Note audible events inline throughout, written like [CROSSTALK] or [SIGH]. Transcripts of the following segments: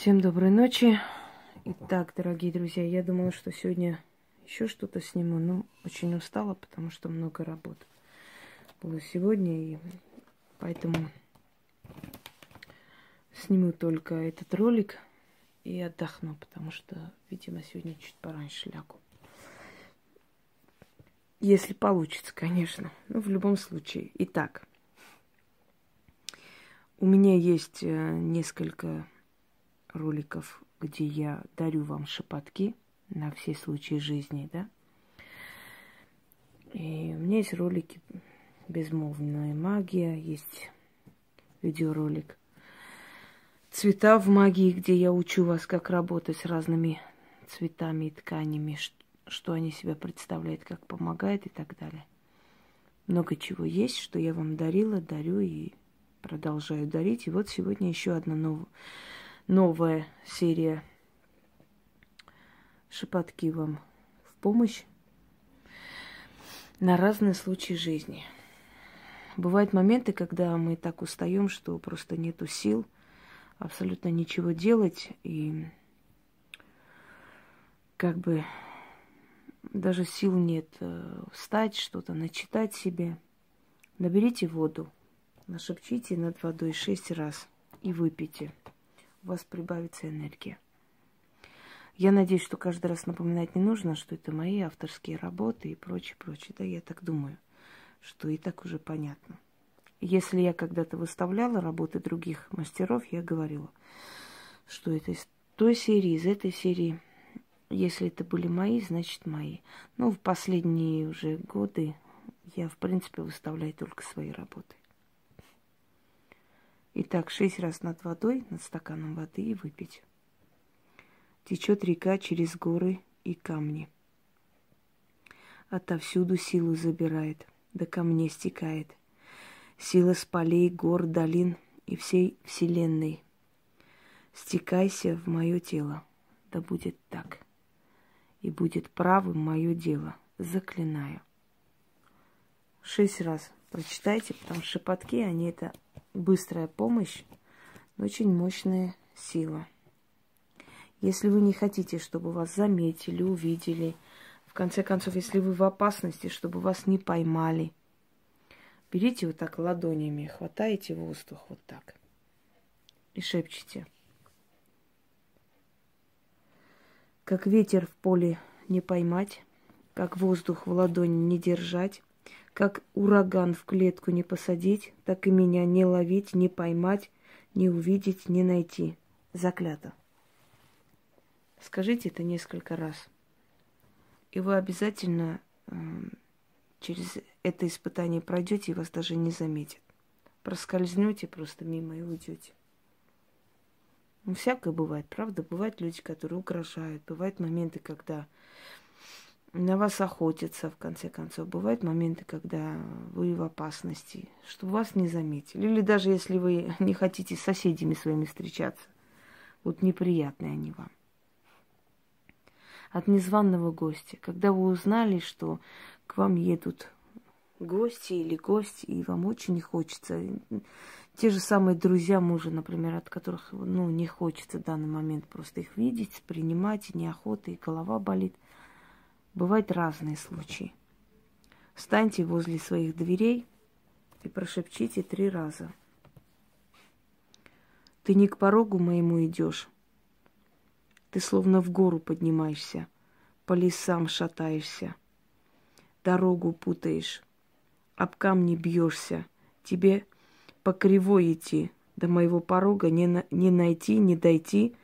Всем доброй ночи. Итак, дорогие друзья, я думала, что сегодня еще что-то сниму, но очень устала, потому что много работы было сегодня, и поэтому сниму только этот ролик и отдохну, потому что, видимо, сегодня чуть пораньше лягу. Если получится, конечно. Ну, в любом случае. Итак, у меня есть э, несколько роликов, где я дарю вам шепотки на все случаи жизни, да. И у меня есть ролики «Безмолвная магия», есть видеоролик «Цвета в магии», где я учу вас, как работать с разными цветами и тканями, что они себя представляют, как помогает и так далее. Много чего есть, что я вам дарила, дарю и продолжаю дарить. И вот сегодня еще одна нов... новая серия шепотки вам в помощь на разные случаи жизни. Бывают моменты, когда мы так устаем, что просто нету сил абсолютно ничего делать, и как бы даже сил нет э, встать, что-то начитать себе. Наберите воду, нашепчите над водой шесть раз и выпейте. У вас прибавится энергия. Я надеюсь, что каждый раз напоминать не нужно, что это мои авторские работы и прочее, прочее. Да, я так думаю, что и так уже понятно. Если я когда-то выставляла работы других мастеров, я говорила, что это из той серии, из этой серии – если это были мои, значит мои. Ну, в последние уже годы я, в принципе, выставляю только свои работы. Итак, шесть раз над водой, над стаканом воды и выпить. Течет река через горы и камни. Отовсюду силу забирает, до камней стекает. Сила с полей, гор, долин и всей вселенной. Стекайся в мое тело, да будет так и будет правым мое дело. Заклинаю. Шесть раз прочитайте, потому что шепотки, они это быстрая помощь, но очень мощная сила. Если вы не хотите, чтобы вас заметили, увидели, в конце концов, если вы в опасности, чтобы вас не поймали, берите вот так ладонями, хватаете воздух вот так и шепчите – Как ветер в поле не поймать, как воздух в ладони не держать, как ураган в клетку не посадить, так и меня не ловить, не поймать, не увидеть, не найти. Заклято. Скажите это несколько раз. И вы обязательно э, через это испытание пройдете и вас даже не заметят. Проскользнете просто мимо и уйдете. Ну, всякое бывает, правда? Бывают люди, которые угрожают. Бывают моменты, когда на вас охотятся, в конце концов. Бывают моменты, когда вы в опасности, чтобы вас не заметили. Или даже если вы [LAUGHS] не хотите с соседями своими встречаться. Вот неприятные они вам. От незваного гостя. Когда вы узнали, что к вам едут гости или гости, и вам очень не хочется те же самые друзья мужа, например, от которых ну, не хочется в данный момент просто их видеть, принимать, неохота, и голова болит. Бывают разные случаи. Встаньте возле своих дверей и прошепчите три раза. Ты не к порогу моему идешь. Ты словно в гору поднимаешься, по лесам шатаешься, дорогу путаешь, об камни бьешься. Тебе по кривой идти, до моего порога не, на, не найти, не дойти,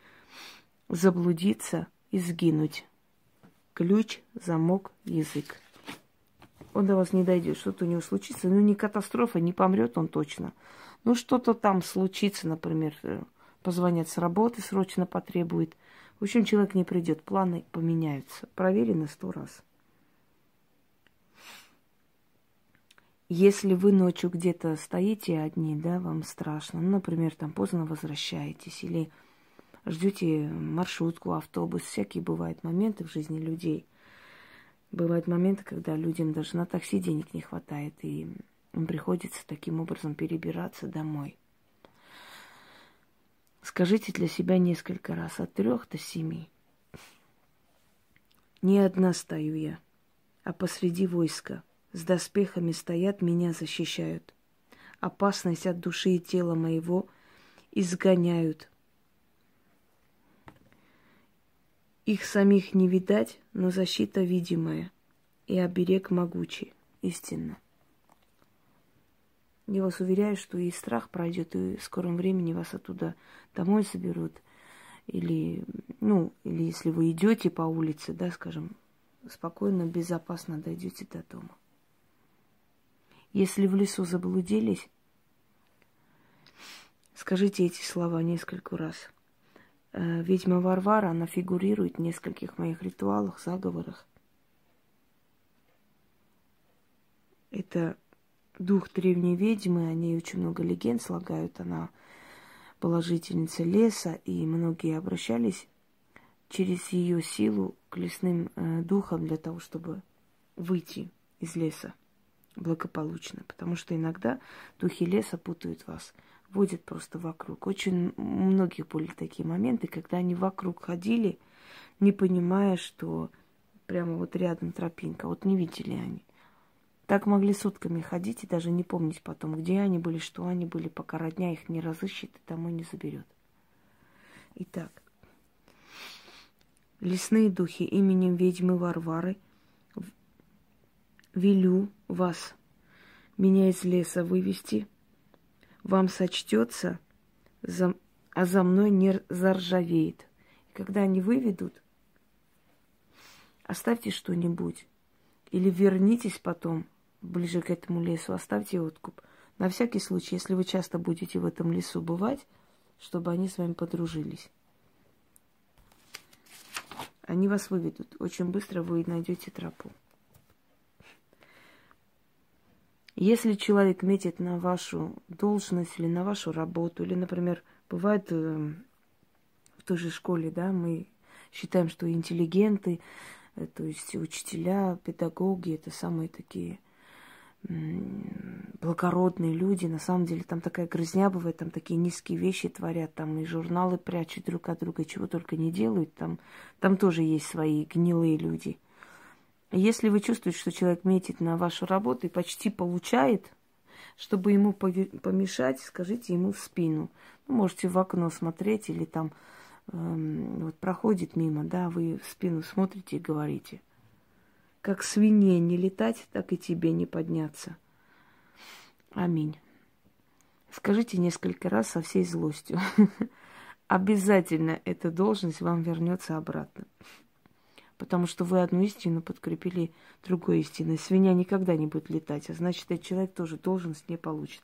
заблудиться и сгинуть. Ключ, замок, язык. Он до вас не дойдет, что-то у него случится. Ну, не катастрофа, не помрет он точно. Ну, что-то там случится, например, э, позвонят с работы, срочно потребует. В общем, человек не придет, планы поменяются. Проверено сто раз. Если вы ночью где-то стоите одни, да, вам страшно, ну, например, там поздно возвращаетесь или ждете маршрутку, автобус, всякие бывают моменты в жизни людей. Бывают моменты, когда людям даже на такси денег не хватает, и им приходится таким образом перебираться домой. Скажите для себя несколько раз, от трех до семи. Не одна стою я, а посреди войска. С доспехами стоят, меня защищают. Опасность от души и тела моего изгоняют. Их самих не видать, но защита видимая и оберег могучий, истинно. Я вас уверяю, что и страх пройдет, и в скором времени вас оттуда домой заберут. Или, ну, или если вы идете по улице, да, скажем, спокойно, безопасно дойдете до дома. Если в лесу заблудились, скажите эти слова несколько раз. Э, ведьма Варвара, она фигурирует в нескольких моих ритуалах, заговорах. Это дух древней ведьмы, о ней очень много легенд слагают. Она была жительница леса, и многие обращались через ее силу к лесным э, духам для того, чтобы выйти из леса благополучно. Потому что иногда духи леса путают вас, водят просто вокруг. Очень у многих были такие моменты, когда они вокруг ходили, не понимая, что прямо вот рядом тропинка. Вот не видели они. Так могли сутками ходить и даже не помнить потом, где они были, что они были, пока родня их не разыщет и домой не заберет. Итак, лесные духи именем ведьмы Варвары велю вас, меня из леса вывести, вам сочтется, за, а за мной не заржавеет. И когда они выведут, оставьте что-нибудь или вернитесь потом – ближе к этому лесу, оставьте откуп. На всякий случай, если вы часто будете в этом лесу бывать, чтобы они с вами подружились. Они вас выведут. Очень быстро вы найдете тропу. Если человек метит на вашу должность или на вашу работу, или, например, бывает э, в той же школе, да, мы считаем, что интеллигенты, э, то есть учителя, педагоги, это самые такие благородные люди, на самом деле там такая грызня бывает, там такие низкие вещи творят, там и журналы прячут друг от друга, чего только не делают, там, там тоже есть свои гнилые люди. Если вы чувствуете, что человек метит на вашу работу и почти получает, чтобы ему помешать, скажите ему в спину. Ну, можете в окно смотреть или там эм, вот проходит мимо, да, вы в спину смотрите и говорите – как свинье не летать, так и тебе не подняться. Аминь. Скажите несколько раз со всей злостью. [LAUGHS] Обязательно эта должность вам вернется обратно. Потому что вы одну истину подкрепили другой истиной. Свинья никогда не будет летать, а значит, этот человек тоже должность не получит.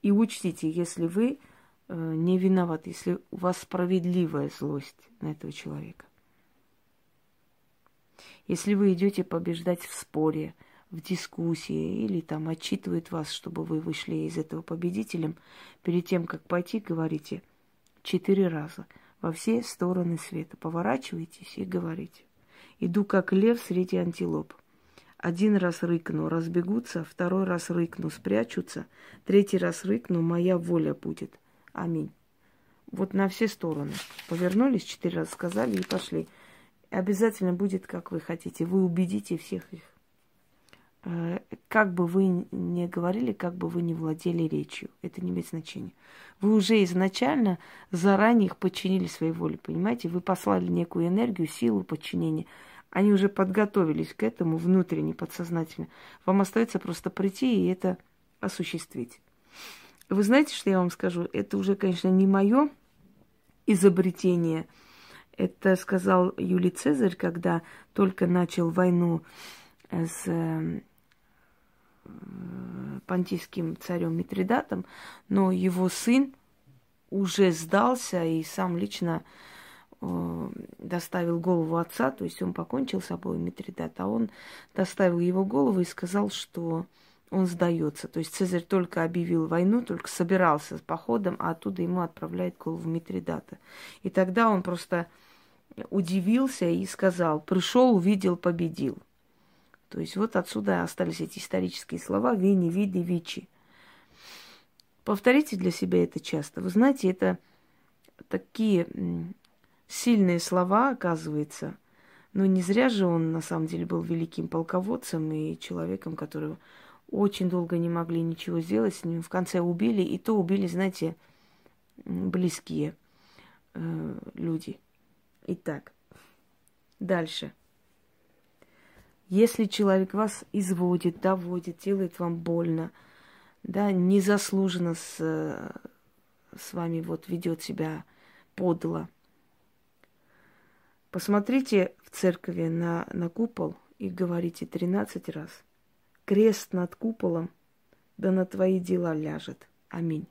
И учтите, если вы э, не виноваты, если у вас справедливая злость на этого человека, если вы идете побеждать в споре, в дискуссии или там отчитывают вас, чтобы вы вышли из этого победителем, перед тем, как пойти, говорите четыре раза во все стороны света. Поворачивайтесь и говорите. Иду как лев среди антилоп. Один раз рыкну, разбегутся, второй раз рыкну, спрячутся, третий раз рыкну, моя воля будет. Аминь. Вот на все стороны. Повернулись четыре раза, сказали и пошли обязательно будет, как вы хотите. Вы убедите всех их. Э, как бы вы ни говорили, как бы вы ни владели речью, это не имеет значения. Вы уже изначально заранее их подчинили своей воле, понимаете? Вы послали некую энергию, силу подчинения. Они уже подготовились к этому внутренне, подсознательно. Вам остается просто прийти и это осуществить. Вы знаете, что я вам скажу? Это уже, конечно, не мое изобретение – это сказал Юлий Цезарь, когда только начал войну с э, понтийским царем Митридатом, но его сын уже сдался и сам лично э, доставил голову отца, то есть он покончил с собой Митридат, а он доставил его голову и сказал, что он сдается. То есть Цезарь только объявил войну, только собирался с походом, а оттуда ему отправляет голову Митридата. И тогда он просто удивился и сказал, пришел, увидел, победил. То есть вот отсюда остались эти исторические слова «вини, види, вичи». Повторите для себя это часто. Вы знаете, это такие сильные слова, оказывается. Но не зря же он на самом деле был великим полководцем и человеком, которого очень долго не могли ничего сделать с ним. В конце убили, и то убили, знаете, близкие э, люди. Итак, дальше. Если человек вас изводит, доводит, делает вам больно, да, незаслуженно с, с вами вот ведет себя подло, посмотрите в церкви на, на купол и говорите 13 раз – крест над куполом, да на твои дела ляжет. Аминь.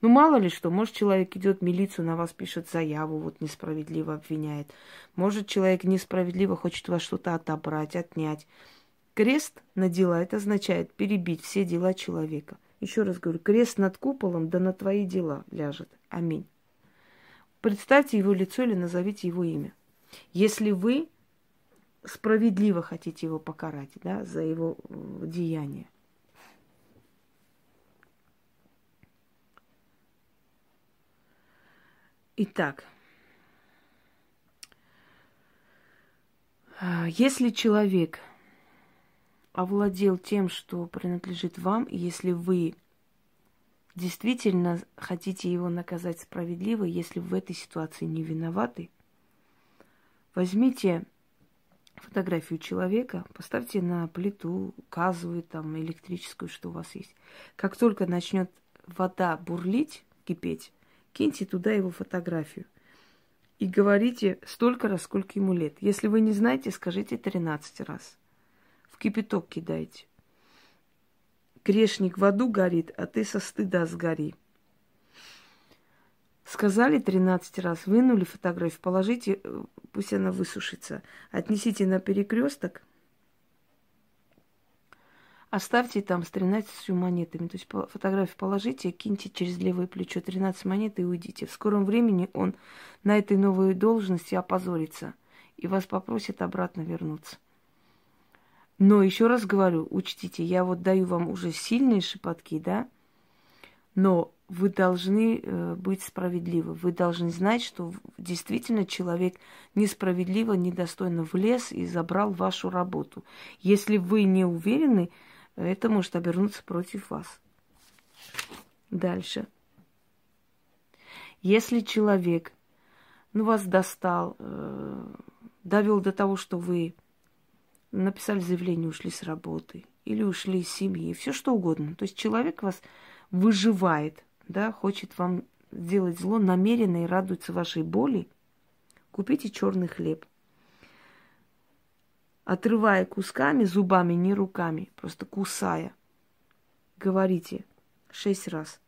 Ну, мало ли что, может, человек идет в милицию, на вас пишет заяву, вот несправедливо обвиняет. Может, человек несправедливо хочет вас что-то отобрать, отнять. Крест на дела, это означает перебить все дела человека. Еще раз говорю, крест над куполом, да на твои дела ляжет. Аминь. Представьте его лицо или назовите его имя. Если вы справедливо хотите его покарать, да, за его деяние. Итак, э, если человек овладел тем, что принадлежит вам, если вы действительно хотите его наказать справедливо, если в этой ситуации не виноваты, возьмите фотографию человека, поставьте на плиту газовую, там, электрическую, что у вас есть. Как только начнет вода бурлить, кипеть, киньте туда его фотографию. И говорите столько раз, сколько ему лет. Если вы не знаете, скажите 13 раз. В кипяток кидайте. Грешник в аду горит, а ты со стыда сгори. Сказали 13 раз, вынули фотографию, положите, э, пусть она высушится. Отнесите на перекресток, оставьте там с 13 монетами. То есть фотографию положите, киньте через левое плечо 13 монет и уйдите. В скором времени он на этой новой должности опозорится и вас попросит обратно вернуться. Но еще раз говорю, учтите, я вот даю вам уже сильные шепотки, да, но вы должны э, быть справедливы. Вы должны знать, что действительно человек несправедливо, недостойно влез и забрал вашу работу. Если вы не уверены, это может обернуться против вас. Дальше. Если человек ну, вас достал, э, довел до того, что вы написали заявление, ушли с работы или ушли из семьи, все что угодно. То есть человек вас выживает, да, хочет вам сделать зло намеренно и радуется вашей боли, купите черный хлеб. Отрывая кусками, зубами, не руками, просто кусая, говорите шесть раз.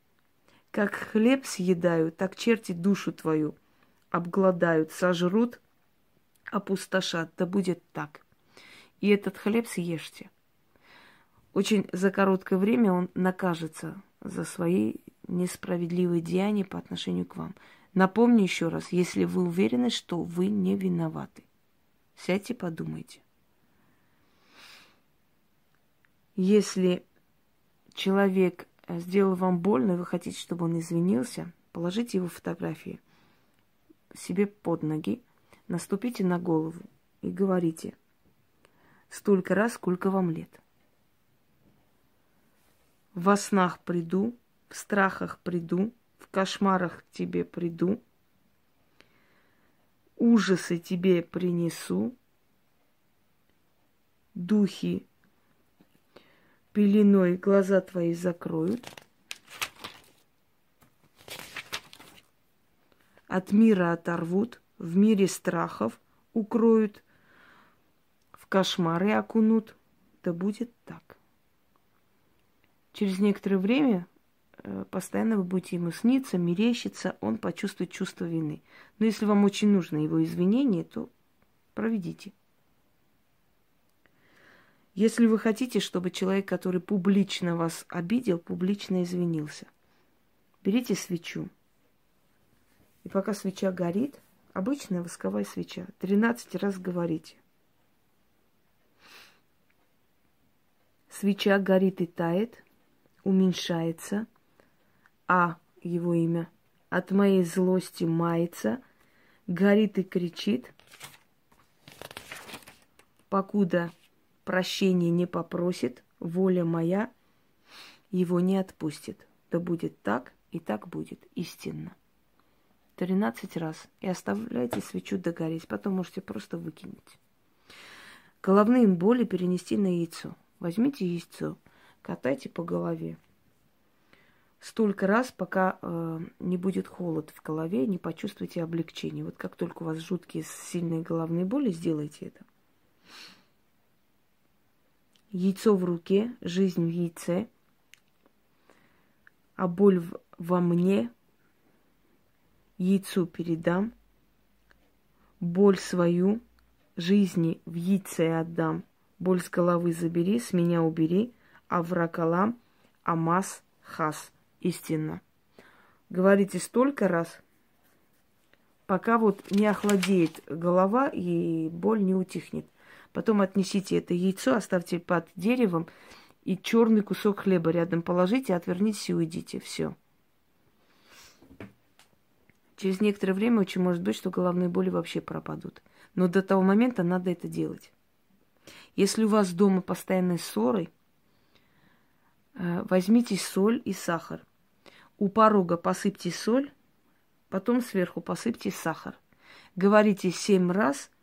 Как хлеб съедают, так черти душу твою обгладают, сожрут, опустошат. Да будет так. И этот хлеб съешьте. Очень за короткое время он накажется за свои несправедливые деяния по отношению к вам. Напомню еще раз, если вы уверены, что вы не виноваты, сядьте, подумайте. Если человек сделал вам больно, и вы хотите, чтобы он извинился, положите его фотографии себе под ноги, наступите на голову и говорите столько раз, сколько вам лет – во снах приду, в страхах приду, в кошмарах к тебе приду, ужасы тебе принесу, духи пеленой глаза твои закроют, от мира оторвут, в мире страхов укроют, в кошмары окунут, да будет так. Через некоторое время постоянно вы будете ему сниться, мерещиться, он почувствует чувство вины. Но если вам очень нужно его извинение, то проведите. Если вы хотите, чтобы человек, который публично вас обидел, публично извинился, берите свечу. И пока свеча горит, обычная восковая свеча, 13 раз говорите. Свеча горит и тает – уменьшается, а его имя от моей злости мается, горит и кричит, покуда прощения не попросит, воля моя его не отпустит. Да будет так, и так будет истинно. Тринадцать раз. И оставляйте свечу догореть. Потом можете просто выкинуть. Головные боли перенести на яйцо. Возьмите яйцо, катайте по голове. Столько раз, пока э, не будет холод в голове, не почувствуете облегчение. Вот как только у вас жуткие сильные головные боли, сделайте это. Яйцо в руке, жизнь в яйце, а боль в, во мне яйцу передам, боль свою жизни в яйце отдам, боль с головы забери, с меня убери, а враг Алам, Амаз, Хас, истинно. Говорите столько раз, пока вот не охладеет голова и боль не утихнет. Потом отнесите это яйцо, оставьте под деревом и черный кусок хлеба рядом положите, отвернитесь и уйдите. Все. Через некоторое время очень может быть, что головные боли вообще пропадут. Но до того момента надо это делать. Если у вас дома постоянные ссоры, э, возьмите соль и сахар. У порога посыпьте соль, потом сверху посыпьте сахар. Говорите семь раз –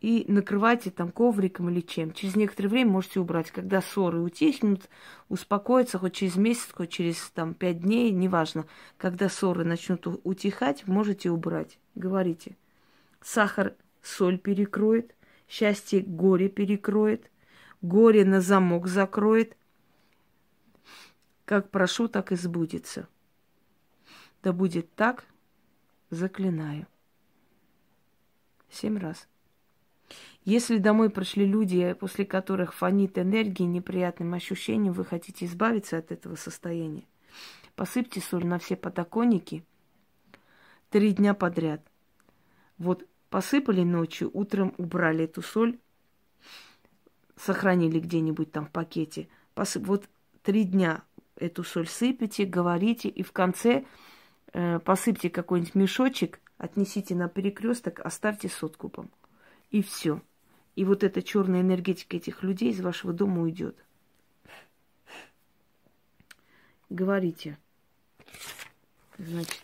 и накрывайте там ковриком или чем. Через некоторое время можете убрать. Когда ссоры утихнут, успокоятся хоть через месяц, хоть через там пять дней, неважно. Когда ссоры начнут утихать, можете убрать. Говорите. Сахар соль перекроет, счастье горе перекроет, горе на замок закроет. Как прошу, так и сбудется. Да будет так, заклинаю. Семь раз. Если домой пришли люди, после которых фонит энергией, неприятным ощущением, вы хотите избавиться от этого состояния, посыпьте соль на все подоконники три дня подряд. Вот посыпали ночью, утром убрали эту соль, сохранили где-нибудь там в пакете. Посып... Вот три дня эту соль сыпите, говорите, и в конце посыпьте какой-нибудь мешочек, отнесите на перекресток, оставьте с откупом. И все. И вот эта черная энергетика этих людей из вашего дома уйдет. Говорите. Значит,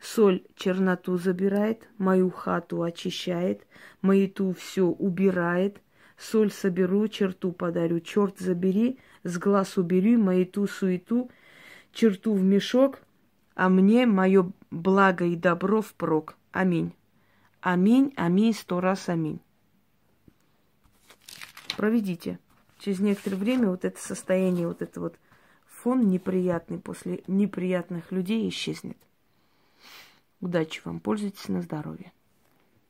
соль черноту забирает, мою хату очищает, маяту все убирает, соль соберу, черту подарю, черт забери, с глаз убери, маяту суету, черту в мешок, а мне мое благо и добро впрок. Аминь. Аминь, аминь, сто раз аминь. Проведите. Через некоторое время вот это состояние, вот это вот фон неприятный после неприятных людей исчезнет. Удачи вам, пользуйтесь на здоровье.